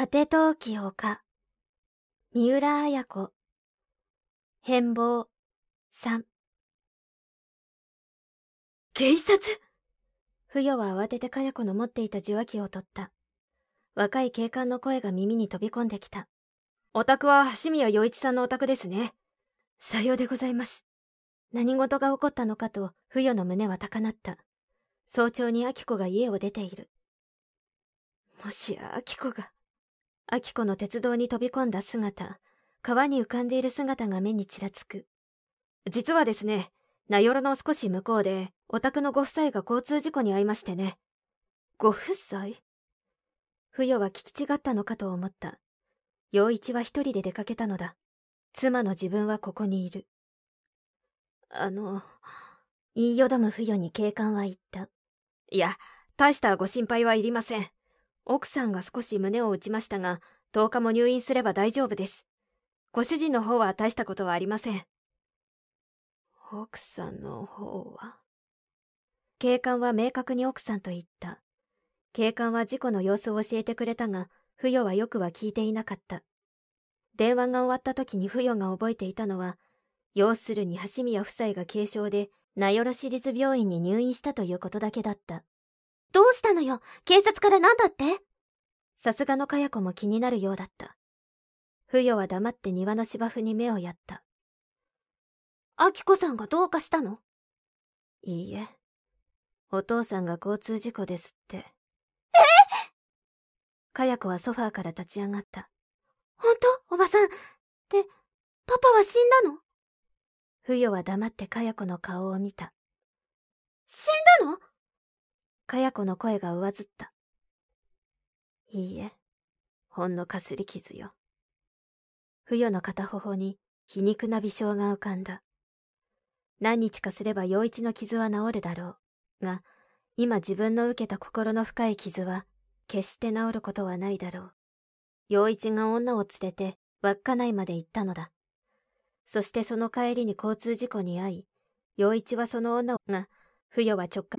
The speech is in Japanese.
果て陶器丘、三浦綾子、変貌、三。警察？不与は慌ててかや子の持っていた受話器を取った。若い警官の声が耳に飛び込んできた。お宅は橋宮洋一さんのお宅ですね。さようでございます。何事が起こったのかと、不与の胸は高鳴った。早朝に秋子が家を出ている。もしや秋子が。秋子の鉄道に飛び込んだ姿、川に浮かんでいる姿が目にちらつく。実はですね、名寄の少し向こうで、お宅のご夫妻が交通事故に遭いましてね。ご夫妻？不与は聞き違ったのかと思った。陽一は一人で出かけたのだ。妻の自分はここにいる。あの、言いよどむ不与に警官は言った。いや、大したご心配はいりません。奥さんが少し胸を打ちましたが、10日も入院すれば大丈夫です。ご主人の方は大したことはありません。奥さんの方は？警官は明確に奥さんと言った。警官は事故の様子を教えてくれたが、不与はよくは聞いていなかった。電話が終わった時に不与が覚えていたのは、要するに橋宮夫妻が軽傷で、名寄市立病院に入院したということだけだった。どうしたのよ？警察から何だって？さすがのかや子も気になるようだった。不与は黙って庭の芝生に目をやった。あきこさんがどうかしたの？いいえ。お父さんが交通事故ですって。え？かや子はソファーから立ち上がった。本当？おばさん。で、パパは死んだの？不与は黙ってかや子の顔を見た。死んだの？かや子の声が上ずった。いいえ、ほんのかすり傷よ。不与の片頬に皮肉な微笑が浮かんだ。何日かすれば陽一の傷は治るだろう。が、今自分の受けた心の深い傷は、決して治ることはないだろう。陽一が女を連れて、稚内まで行ったのだ。そしてその帰りに交通事故に遭い、陽一はその女を、が、不与は直感